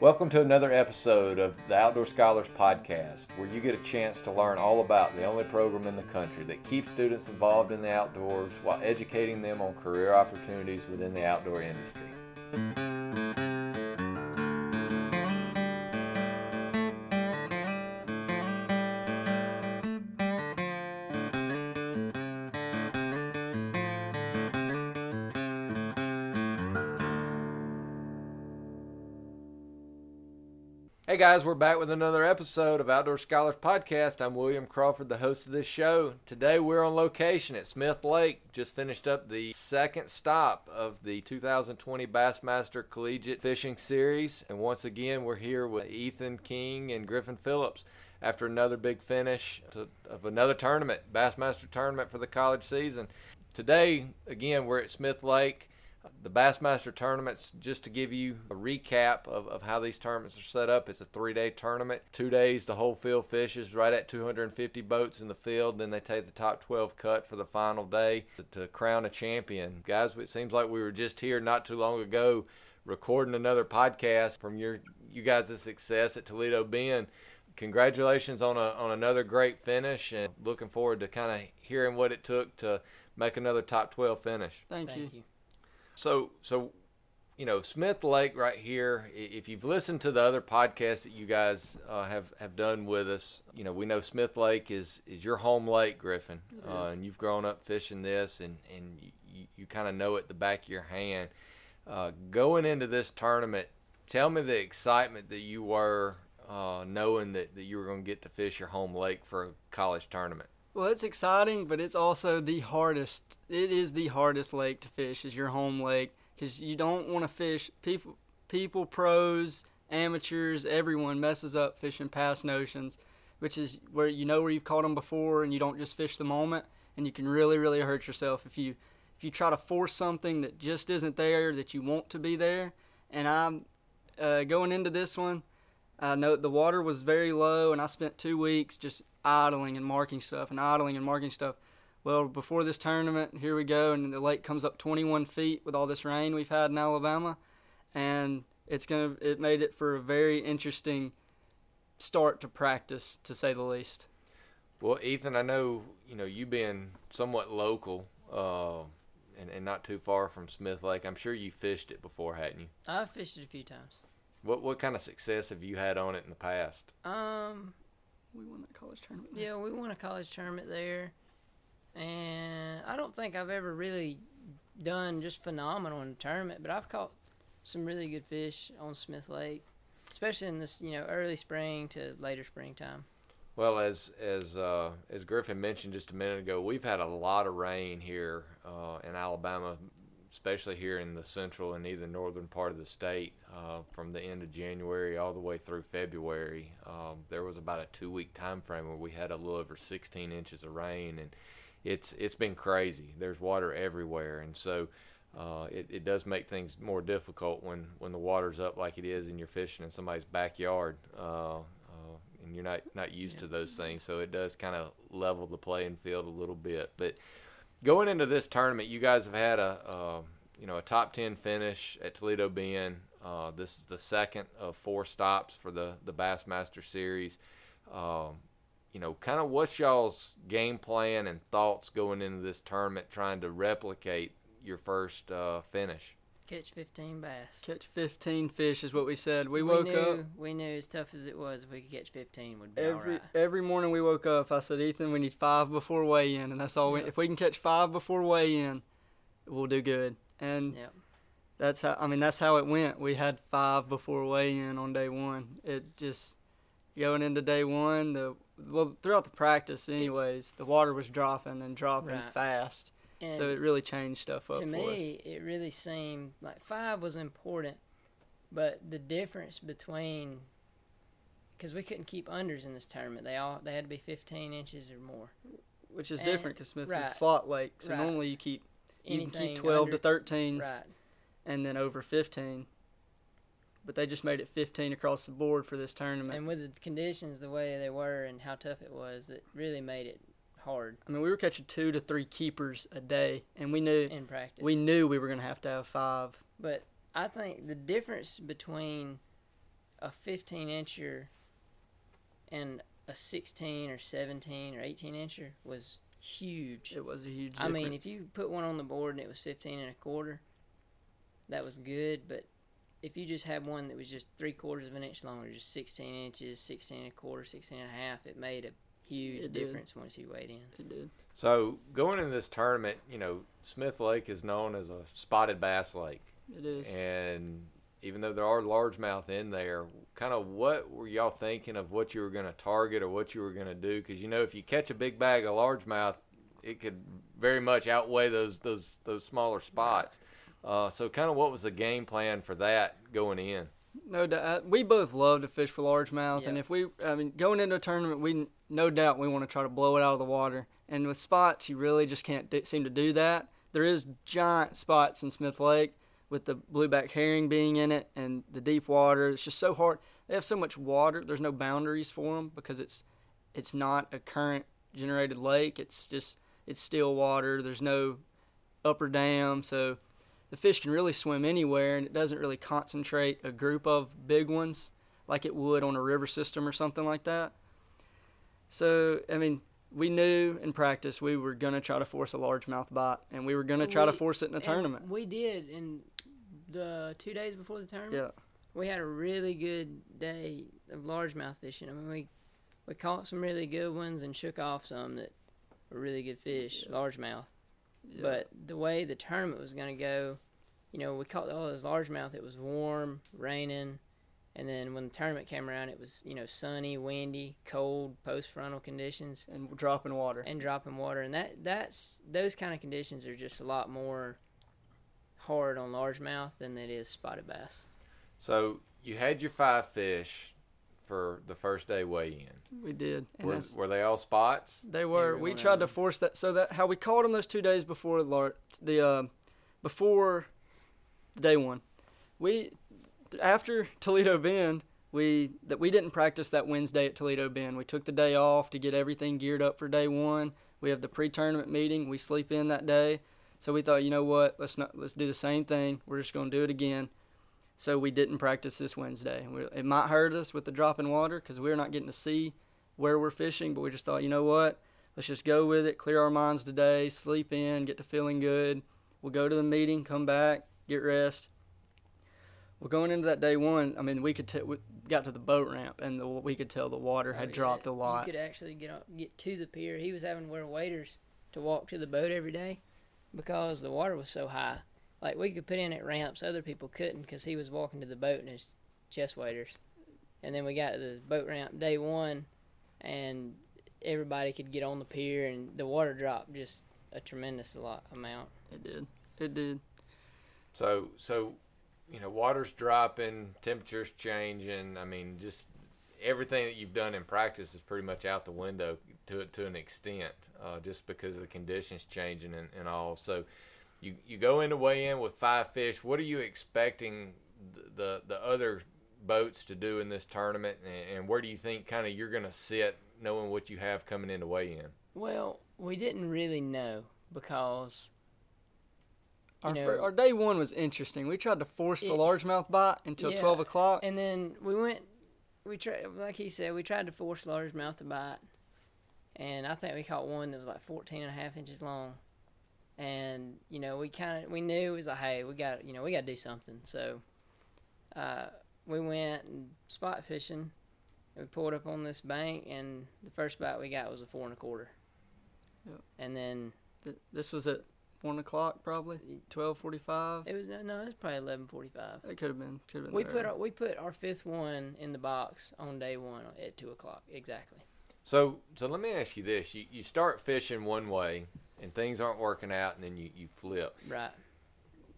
Welcome to another episode of the Outdoor Scholars Podcast, where you get a chance to learn all about the only program in the country that keeps students involved in the outdoors while educating them on career opportunities within the outdoor industry. Guys, we're back with another episode of Outdoor Scholars Podcast. I'm William Crawford, the host of this show. Today we're on location at Smith Lake. Just finished up the second stop of the 2020 Bassmaster Collegiate Fishing Series. And once again, we're here with Ethan King and Griffin Phillips after another big finish to, of another tournament, Bassmaster tournament for the college season. Today, again, we're at Smith Lake the Bassmaster tournaments, just to give you a recap of, of how these tournaments are set up, it's a three day tournament. Two days, the whole field fishes right at 250 boats in the field. Then they take the top 12 cut for the final day to, to crown a champion. Guys, it seems like we were just here not too long ago recording another podcast from your you guys' success at Toledo Bend. Congratulations on a on another great finish and looking forward to kind of hearing what it took to make another top 12 finish. Thank, Thank you. you. So, so you know, Smith Lake right here. If you've listened to the other podcasts that you guys uh, have have done with us, you know, we know Smith Lake is is your home lake, Griffin, uh, and you've grown up fishing this, and and you, you kind of know it the back of your hand. Uh, going into this tournament, tell me the excitement that you were uh, knowing that, that you were going to get to fish your home lake for a college tournament. Well, it's exciting, but it's also the hardest. It is the hardest lake to fish. Is your home lake because you don't want to fish. People, people, pros, amateurs, everyone messes up fishing past notions, which is where you know where you've caught them before, and you don't just fish the moment, and you can really, really hurt yourself if you if you try to force something that just isn't there that you want to be there. And I'm uh, going into this one. I know the water was very low, and I spent two weeks just idling and marking stuff and idling and marking stuff. Well, before this tournament, here we go, and the lake comes up 21 feet with all this rain we've had in Alabama, and it's gonna it made it for a very interesting start to practice, to say the least. Well, Ethan, I know you know you being somewhat local uh, and, and not too far from Smith Lake. I'm sure you fished it before, hadn't you? I've fished it a few times. What what kind of success have you had on it in the past? Um, We won that college tournament. yeah, we won a college tournament there, and I don't think I've ever really done just phenomenal in a tournament, but I've caught some really good fish on Smith Lake, especially in this you know early spring to later springtime. Well, as as uh, as Griffin mentioned just a minute ago, we've had a lot of rain here uh, in Alabama, especially here in the central and even northern part of the state, uh, from the end of January all the way through February. Um, there was about a two week time frame where we had a little over 16 inches of rain, and it's it's been crazy. There's water everywhere, and so. Uh, it, it does make things more difficult when, when the water's up like it is and you're fishing in somebody's backyard. Uh, uh, and you're not not used to those things, so it does kind of level the playing field a little bit. But going into this tournament, you guys have had a uh, you know a top ten finish at Toledo Bend. Uh, this is the second of four stops for the the Bassmaster Series. Um, you know, kind of what's y'all's game plan and thoughts going into this tournament, trying to replicate your first uh, finish. Catch 15 bass. Catch 15 fish is what we said. We, woke knew, up We knew as tough as it was, if we could catch 15, would be every all right. every morning. We woke up. I said, Ethan, we need five before weigh in, and that's all. We, if we can catch five before weigh in, we'll do good. And Yep. that's how I mean that's how it went. We had five before weigh in on day one. It just going into day one, the well throughout the practice anyways, the water was dropping and dropping Right. fast. And so it really changed stuff up to for me, us. it really seemed like five was important, but the difference between because we couldn't keep unders in this tournament, they all they had to be 15 inches or more. Which is and- different because Smith's right. slot lake. So Right. normally you keep you can Anything keep 12 under, to 13s Right. and then over 15. But they just made it 15 across the board for this tournament. And with the conditions the way they were and how tough it was, it really made it hard I mean, we were catching two to three keepers a day, and we knew in practice. we knew we were going to have to have five. But I think the difference between a 15 incher and a 16 or 17 or 18 incher was huge. It was a huge. I mean, if you put one on the board and it was 15 and a quarter, that was good. But if you just had one that was just three quarters of an inch longer, just 16 inches, 16 and a quarter, 16 and a half, it made a huge It did. difference once you weighed in. it did. So going into this tournament, you know, Smith Lake is known as a spotted bass lake, It is. and even though there are largemouth in there, kind of what were y'all thinking of what you were going to target or what you were going to do? Because you know, if you catch a big bag of largemouth, it could very much outweigh those those those smaller spots. Uh, so, kind of what was the game plan for that going in? No doubt. We both love to fish for largemouth, and if we, I mean, going into a tournament, we no doubt we want to try to blow it out of the water. And with spots, you really just can't seem to do that. There is giant spots in Smith Lake with the blueback herring being in it and the deep water. It's just so hard. They have so much water. There's no boundaries for them because it's it's not a current generated lake. It's just it's still water. There's no upper dam, so the fish can really swim anywhere and it doesn't really concentrate a group of big ones like it would on a river system or something like that. So, I mean, we knew in practice we were going to try to force a largemouth bite and we were going to try to force it in a tournament. We did in the two days before the tournament. Yeah. we had a really good day of largemouth fishing. I mean, we we caught some really good ones and shook off some that were really good fish, largemouth. Yeah. But the way the tournament was going to go, you know, we caught all those largemouth. It was warm, raining, and then when the tournament came around, it was you know sunny, windy, cold, post frontal conditions, and dropping water. and dropping water. And that that's those kind of conditions are just a lot more hard on largemouth than it is spotted bass. So, you had your five fish for the first day weigh in. we did. Were, were they all spots? They were. Every We tried to them. force that so that how we caught them those two days before the uh, before day one. We after Toledo Bend, we that we didn't practice that Wednesday at Toledo Bend. We took the day off to get everything geared up for day one. We have the pre-tournament meeting. We sleep in that day, so we thought, you know what? Let's not let's do the same thing. We're just going to do it again. So we didn't practice this Wednesday. We, it might hurt us with the drop in water because we're not getting to see where we're fishing, but we just thought, you know what? Let's just go with it, clear our minds today, sleep in, get to feeling good. We'll go to the meeting, come back, get rest. Well, going into that day one, I mean, we could t- we got to the boat ramp, and the, we could tell the water had Oh, yeah. dropped a lot. You could actually get on, get to the pier. He was having to wear waders to walk to the boat every day because the water was so high. Like we could put in at ramps, other people couldn't because he was walking to the boat in his chest waders. And then we got to the boat ramp day one, and everybody could get on the pier, and the water dropped just a tremendous lot amount. It did. It did. So, so, you know, water's dropping, temperatures changing. I mean, just everything that you've done in practice is pretty much out the window to to an extent, uh, just because of the conditions changing and, and all. So, you you go into weigh in with five fish. What are you expecting the the, the other boats to do in this tournament, and, and where do you think kind of you're going to sit, knowing what you have coming into weigh in? Well, we didn't really know because Our, know- fir- our day one was interesting. We tried to force the largemouth bite until Yeah, 12 o'clock. And then we went, we tried, like he said, we tried to force largemouth to bite. And I think we caught one that was like 14 and a half inches long. And, you know, we kind of, we knew it was like, hey, we got, you know, we got to do something. So uh, we went and spot fishing. And we pulled up on this bank, and the first bite we got was a four and a quarter. Yep. And then Th- this was at 1 o'clock, probably. 12.45. it was, no, it was probably 1145. It could have been. Could have been. We there. put our, we put our fifth one in the box on day one at two o'clock exactly. So, so let me ask you this: you you start fishing one way, and things aren't working out, and then you, you flip. Right.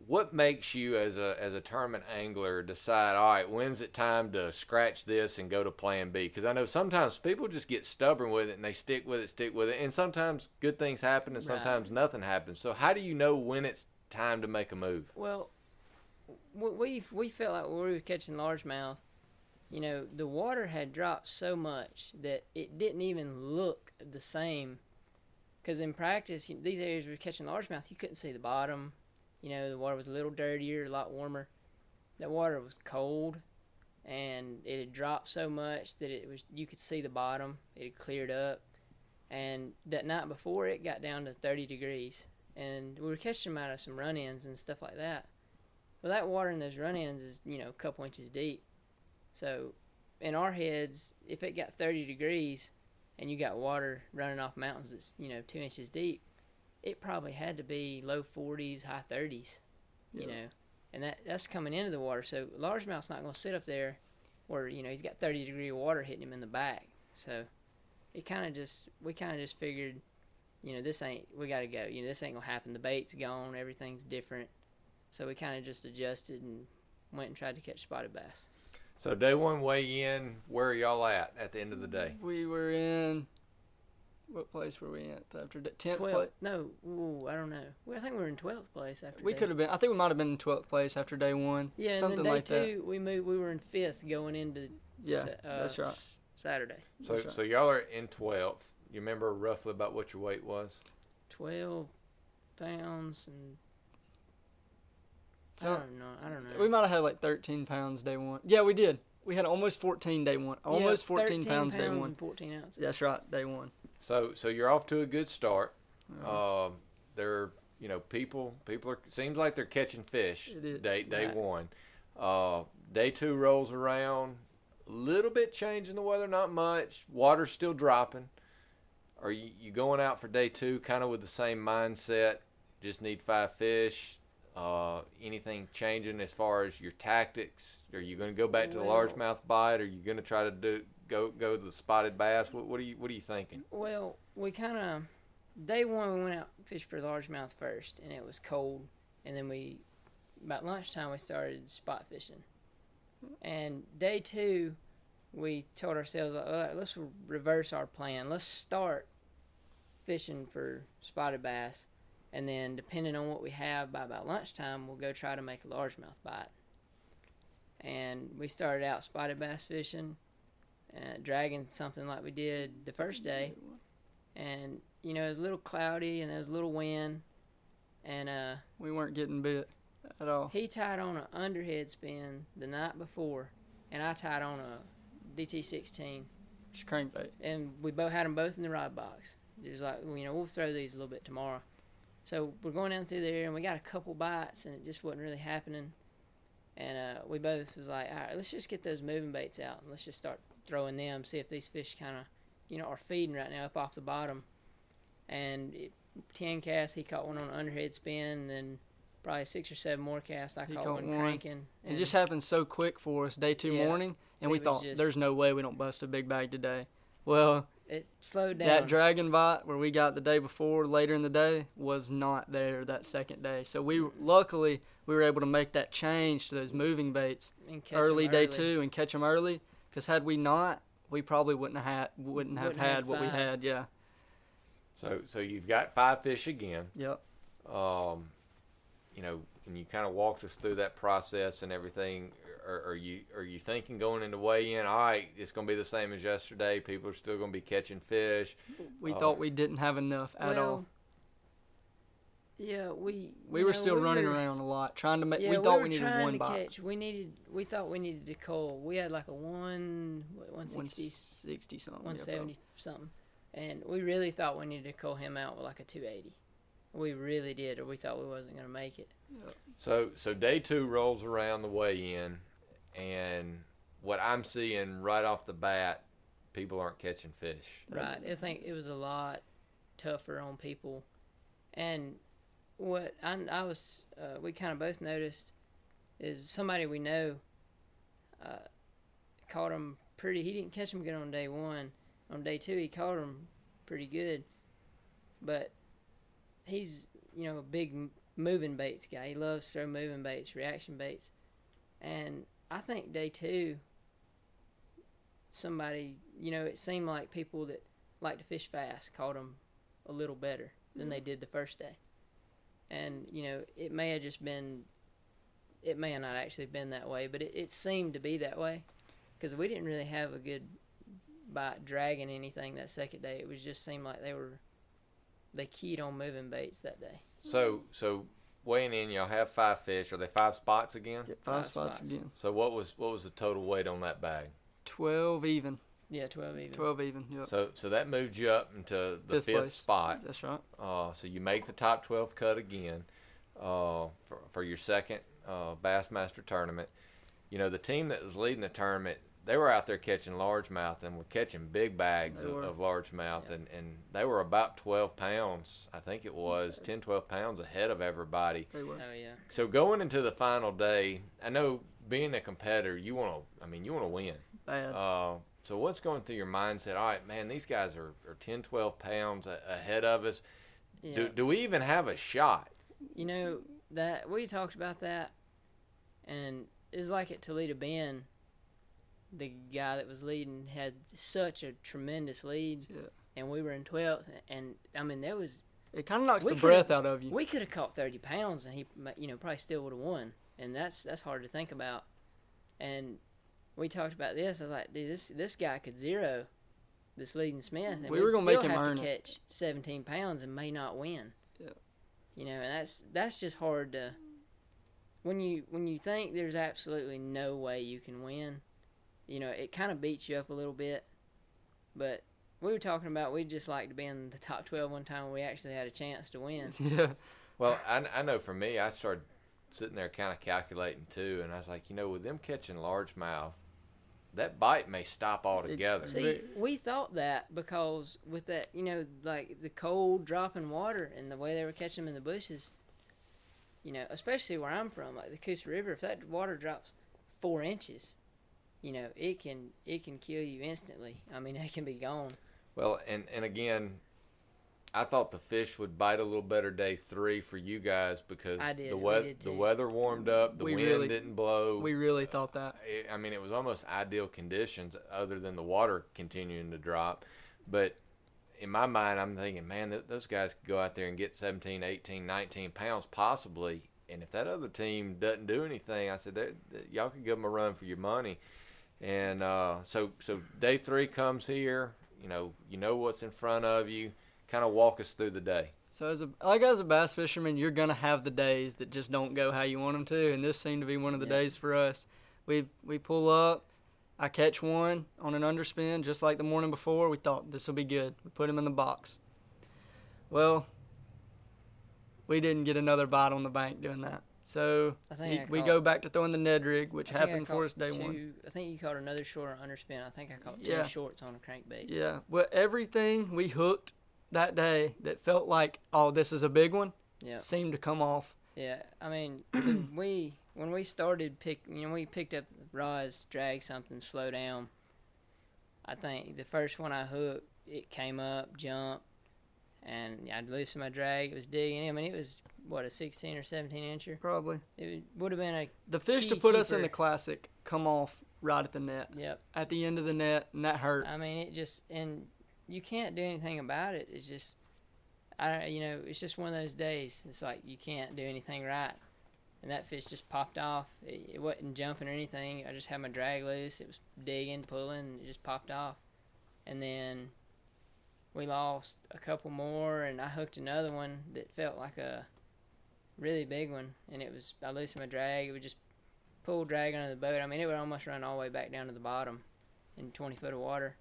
What makes you, as a as a tournament angler, decide? All right, when's it time to scratch this and go to Plan B? Because I know sometimes people just get stubborn with it and they stick with it, stick with it, and sometimes good things happen and Right. sometimes nothing happens. So, how do you know when it's time to make a move? Well, we we felt like we were catching largemouth, you know, the water had dropped so much that it didn't even look the same. Because in practice, these areas we were catching largemouth, you couldn't see the bottom. You know, the water was a little dirtier, a lot warmer. That water was cold, and it had dropped so much that it was you could see the bottom. It had cleared up, and that night before it got down to 30 degrees, and we were catching them out of some run-ins and stuff like that. Well, that water in those run-ins is you know a couple inches deep, so in our heads, if it got 30 degrees and you got water running off mountains that's you know two inches deep, it probably had to be low 40s, high 30s, you Yeah. know, and that that's coming into the water. So largemouth's not going to sit up there where you know he's got 30 degree water hitting him in the back. So it kind of just we kind of just figured, you know, this ain't we got to go. You know, this ain't gonna happen. The bait's gone. Everything's different. So we kind of just adjusted and went and tried to catch spotted bass. So day one weigh in. Where are y'all at at the end of the day? We were in. What place were we at after the tenth place? No, ooh, I don't know. Well, I think we were in twelfth place after. We could have been. I think we might have been in twelfth place after day one. Yeah, something and then day like that. two we moved. We were in fifth going into. Yeah, Sa- uh, that's right. s- Saturday. So right. so y'all are in twelfth. You remember roughly about what your weight was? Twelve pounds and. So- I don't know. I don't know. We might have had like 13 pounds day one. Yeah, we did. We had almost 14 day one. Yeah, Almost 14 13 pounds, day pounds one. and fourteen ounces. That's right, day one. So so you're off to a good start. Uh, Um, they're you know people people are seems like they're catching fish. It is. Day day Right. one, uh, day two rolls around. A little bit changing the weather, not much. Water's still dropping. Are you, you going out for day two kind of with the same mindset? Just need five fish. Uh, anything changing as far as your tactics? Are you going to go back to the Well- largemouth bite? Are you going to try to do go go to the spotted bass? What, what are you what are you thinking? Well, we kind of day one we went out fished for largemouth first, and it was cold, and then we about lunchtime we started spot fishing, and day two we told ourselves "All right, let's reverse our plan. Let's start fishing for spotted bass, and then depending on what we have by about lunchtime, we'll go try to make a largemouth bite. And we started out spotted bass fishing, uh, dragging something like we did the first day and you know it was a little cloudy and there was a little wind and uh We weren't getting bit at all. he tied on an underhead spin the night before and i tied on a dt16 Just crankbait. and we both had them both in the rod box it was like you know we'll throw these a little bit tomorrow so we're going down through there and we got a couple bites and it just wasn't really happening and uh, we both was like all right let's just get those moving baits out and let's just start throwing them see if these fish kind of you know are feeding right now up off the bottom and it, 10 casts he caught one on underhead spin and then probably six or seven more casts i caught, caught one one. cranking It just happened so quick for us day two Yeah. morning, and we thought, just- there's no way we don't bust a big bag today. Well, it slowed down that dragon bite where we got the day before, later in the day, was not there that second day. So we luckily we were able to make that change to those moving baits and catch 'em early day two and catch them early. Because had we not, we probably wouldn't have had wouldn't have Wouldn't have had what we had. Yeah. So so you've got five fish again. Yep. um, you know, and you kind of walked us through that process and everything. Are, are you are you thinking going into weigh in? All right, it's going to be the same as yesterday. People are still going to be catching fish. We Oh. thought we didn't have enough at well, all. Yeah, we. We were know, still we running were- around a lot, trying to make. Yeah, we thought were we, needed trying one to bite. catch. We needed. We thought we needed a coal. We had like a one, what, 160, 160 something. one seventy yeah, something, and we really thought we needed to call him out with like a two eighty. We really did, or we thought we wasn't gonna make it. So so day two rolls around the weigh in, and what I'm seeing right off the bat, people aren't catching fish. Right. I think it was a lot tougher on people, and what I, I was uh, we kind of both noticed is somebody we know uh, caught him pretty. He didn't catch him good on day one. On day two, he caught him pretty good, but he's you know a big moving baits guy. He loves throw moving baits, reaction baits, and I think day two. Somebody, you know, it seemed like people that like to fish fast caught them a little better than mm-hmm. they did the first day. And, you know, it may have just been, it may have not actually been that way, but it, it seemed to be that way because we didn't really have a good bite dragging anything that second day. It was just seemed like they were, they keyed on moving baits that day. So so weighing in, y'all have five fish. Are they five spots again? Get five, Five spots, spots. again. So what was what was the total weight on that bag? Twelve even. Yeah, twelve even. Twelve even. Yep. So so that moved you up into the Fifth fifth, place. spot. That's right. Uh, so you make the top 12 cut again uh, for, for your second uh, Bassmaster tournament. You know, the team that was leading the tournament, they were out there catching largemouth and were catching big bags of, of largemouth. Yeah. And, and they were about 12 pounds, I think it was, 10, 12 pounds ahead of everybody. They were. Oh yeah. So going into the final day, I know being a competitor, you want to, I mean, you want to win. Bad. Uh, so what's going through your mindset? All right, man, these guys are, are 10, 12 pounds a- ahead of us. Yeah. Do, do we even have a shot? You know that we talked about that, and it's like at Toledo Bend, the guy that was leading had such a tremendous lead, Yeah. and we were in twelfth. And I mean, there was It kind of knocks the breath out of you. we could have caught thirty pounds, and he, you know, probably still would have won. And that's that's hard to think about. And we talked about this. I was like, dude, this this guy could zero this leading Smith, and We were gonna still make him have earn to it. catch seventeen pounds and may not win. Yeah. You know, and that's that's just hard to when you when you think there's absolutely no way you can win. You know, it kind of beats you up a little bit. But we were talking about we'd just like to be in the top twelve one time we actually had a chance to win. yeah. Well, I, I know for me, I started sitting there kind of calculating too, and I was like, you know, with them catching largemouth, that bite may stop altogether. See, we thought that because with that, you know, like the cold dropping water and the way they were catching them in the bushes, you know, especially where I'm from, like the Coosa River, if that water drops four inches, you know, it can it can kill you instantly. I mean, it can be gone. Well, and and again, I thought the fish would bite a little better day three for you guys because I did, the we weather did the weather warmed up, the We wind really- didn't blow. We really thought that. I- I mean, it was almost ideal conditions other than the water continuing to drop. But in my mind, I'm thinking, man, th- those guys could go out there and get 17, 18, 19 pounds possibly. And if that other team doesn't do anything, I said, "They- they- y'all can give them a run for your money. And uh, so, so day three comes here. You know, you know what's in front of you. Kind of walk us through the day. So as a like as a bass fisherman, you're gonna have the days that just don't go how you want them to, and this seemed to be one of the Yeah. days for us. We we pull up, I catch one on an underspin just like the morning before. We thought this will be good. We put him in the box. Well, we didn't get another bite on the bank doing that. So I think we, I we go back to throwing the Ned rig, which I think I happened for us day one. I think you caught another short on underspin. I think I caught two Yeah. shorts on a crankbait. Yeah. Well, everything we hooked that day that felt like, oh, this is a big one, Yeah. seemed to come off. Yeah, I mean, we when we started pick, you know, we picked up rods, drag something, slow down. I think the first one I hooked, it came up, jumped, and I'd loosen my drag. It was digging. I mean, it was what a sixteen or seventeen incher. Probably. It would have been a The fish to put us in the classic come off right at the net, yep. at the end of the net, and that hurt. I mean, it just and you can't do anything about it. It's just, I you know, it's just one of those days. It's like you can't do anything right, and that fish just popped off. It, it wasn't jumping or anything. I just had my drag loose. It was digging, pulling, it just popped off. And then we lost a couple more, and I hooked another one that felt like a really big one, and it was I loosened my drag. It would just pull drag under the boat. I mean, it would almost run all the way back down to the bottom in 20 foot of water,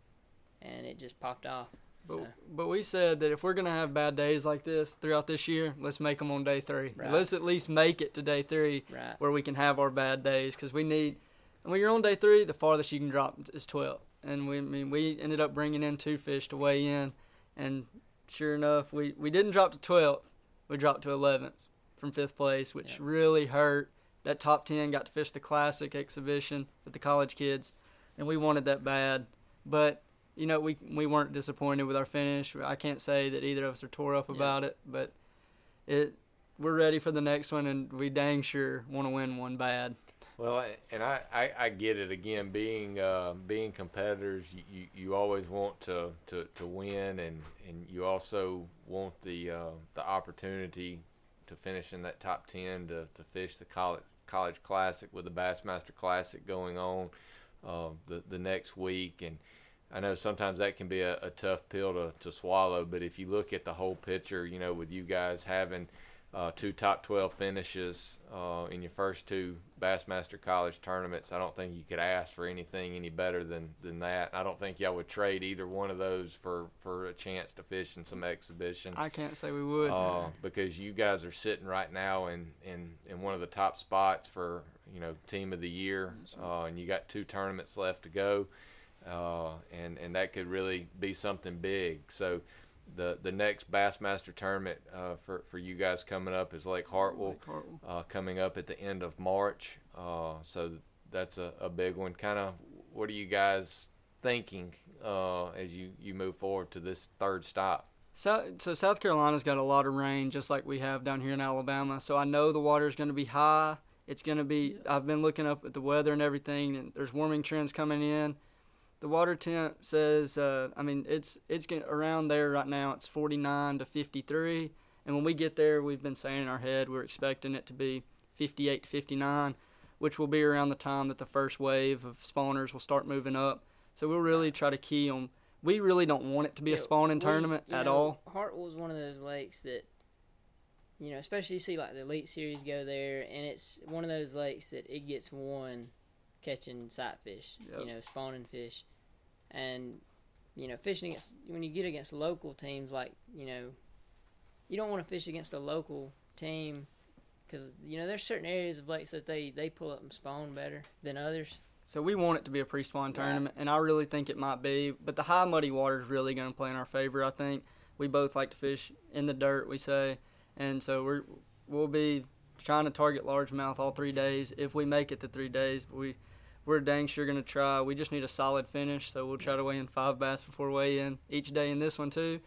and it just popped off. But, So, but we said that if we're going to have bad days like this throughout this year, let's make them on day three. Right. Let's at least make it to day three right. where we can have our bad days because we need. And when you're on day three, the farthest you can drop is 12. And we I mean we ended up bringing in two fish to weigh in, and sure enough, we, we didn't drop to 12, We dropped to 11th from fifth place, which Yep. really hurt. That top 10 got to fish the classic exhibition with the college kids, and we wanted that bad. But you know, we we weren't disappointed with our finish. I can't say that either of us are tore up Yeah. about it, but it we're ready for the next one, and we dang sure want to win one bad. Well, and I, I, I get it. Again, being uh, being competitors, you, you, you always want to, to, to win, and, and you also want the uh, the opportunity to finish in that top ten to, to fish the college college classic with the Bassmaster Classic going on uh, the the next week. And I know sometimes that can be a, a tough pill to, to swallow, but if you look at the whole picture, you know, with you guys having uh, two top 12 finishes uh, in your first two Bassmaster College tournaments. I don't think you could ask for anything any better than, than that. I don't think y'all would trade either one of those for, for a chance to fish in some exhibition. I can't say we would. Uh, because you guys are sitting right now in, in, in one of the top spots for you know team of the year, uh, and you got two tournaments left to go, uh, and and that could really be something big. So the the next Bassmaster tournament uh, for for you guys coming up is Lake Hartwell, Lake Hartwell. Uh, coming up at the end of March. Uh, so that's a, a big one. Kind of, what are you guys thinking uh, as you you move forward to this third stop? So, so South Carolina's got a lot of rain, just like we have down here in Alabama. So I know the water is going to be high. It's going to be. I've been looking up at the weather and everything, and there's warming trends coming in. The water temp says, uh, I mean, it's it's getting around there right now. It's 49 to 53, and when we get there, we've been saying in our head we're expecting it to be 58 to 59, which will be around the time that the first wave of spawners will start moving up. So we'll really try to key on. We really don't want it to be a spawning we- tournament at know, all. Hartwell's one of those lakes that, you know, especially you see like the Elite Series go there, and it's one of those lakes that it gets one catching sight fish, Yep. you know, spawning fish, and you know, fishing against when you get against local teams like you know, you don't want to fish against a local team because you know there's certain areas of lakes that they they pull up and spawn better than others. So we want it to be a pre-spawn Right. tournament, and I really think it might be. But the high muddy water is really going to play in our favor. I think we both like to fish in the dirt. We say, and so we're we'll be trying to target largemouth all three days if we make it to three days. But we we're dang sure going to try. We just need a solid finish, so we'll try to weigh in five bass before weigh in each day in this one too.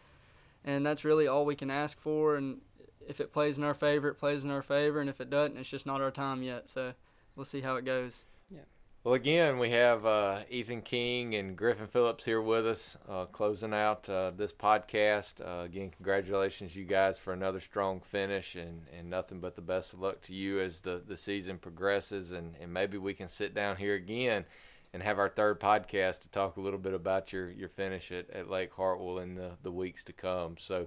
And that's really all we can ask for. And if it plays in our favor, it plays in our favor, and if it doesn't, it's just not our time yet. So we'll see how it goes. Well, again, we have uh, Ethan King and Griffin Phillips here with us, uh, closing out uh, this podcast. Uh, again, congratulations, you guys, for another strong finish, and, and nothing but the best of luck to you as the, the season progresses. And, and maybe we can sit down here again and have our third podcast to talk a little bit about your, your finish at, at Lake Hartwell in the, the weeks to come. So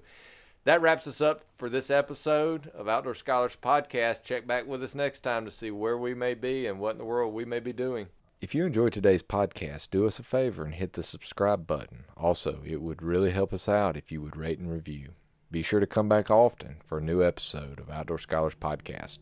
that wraps us up for this episode of Outdoor Scholars Podcast. Check back with us next time to see where we may be and what in the world we may be doing. If you enjoyed today's podcast, do us a favor and hit the subscribe button. Also, it would really help us out if you would rate and review. Be sure to come back often for a new episode of Outdoor Scholars Podcast.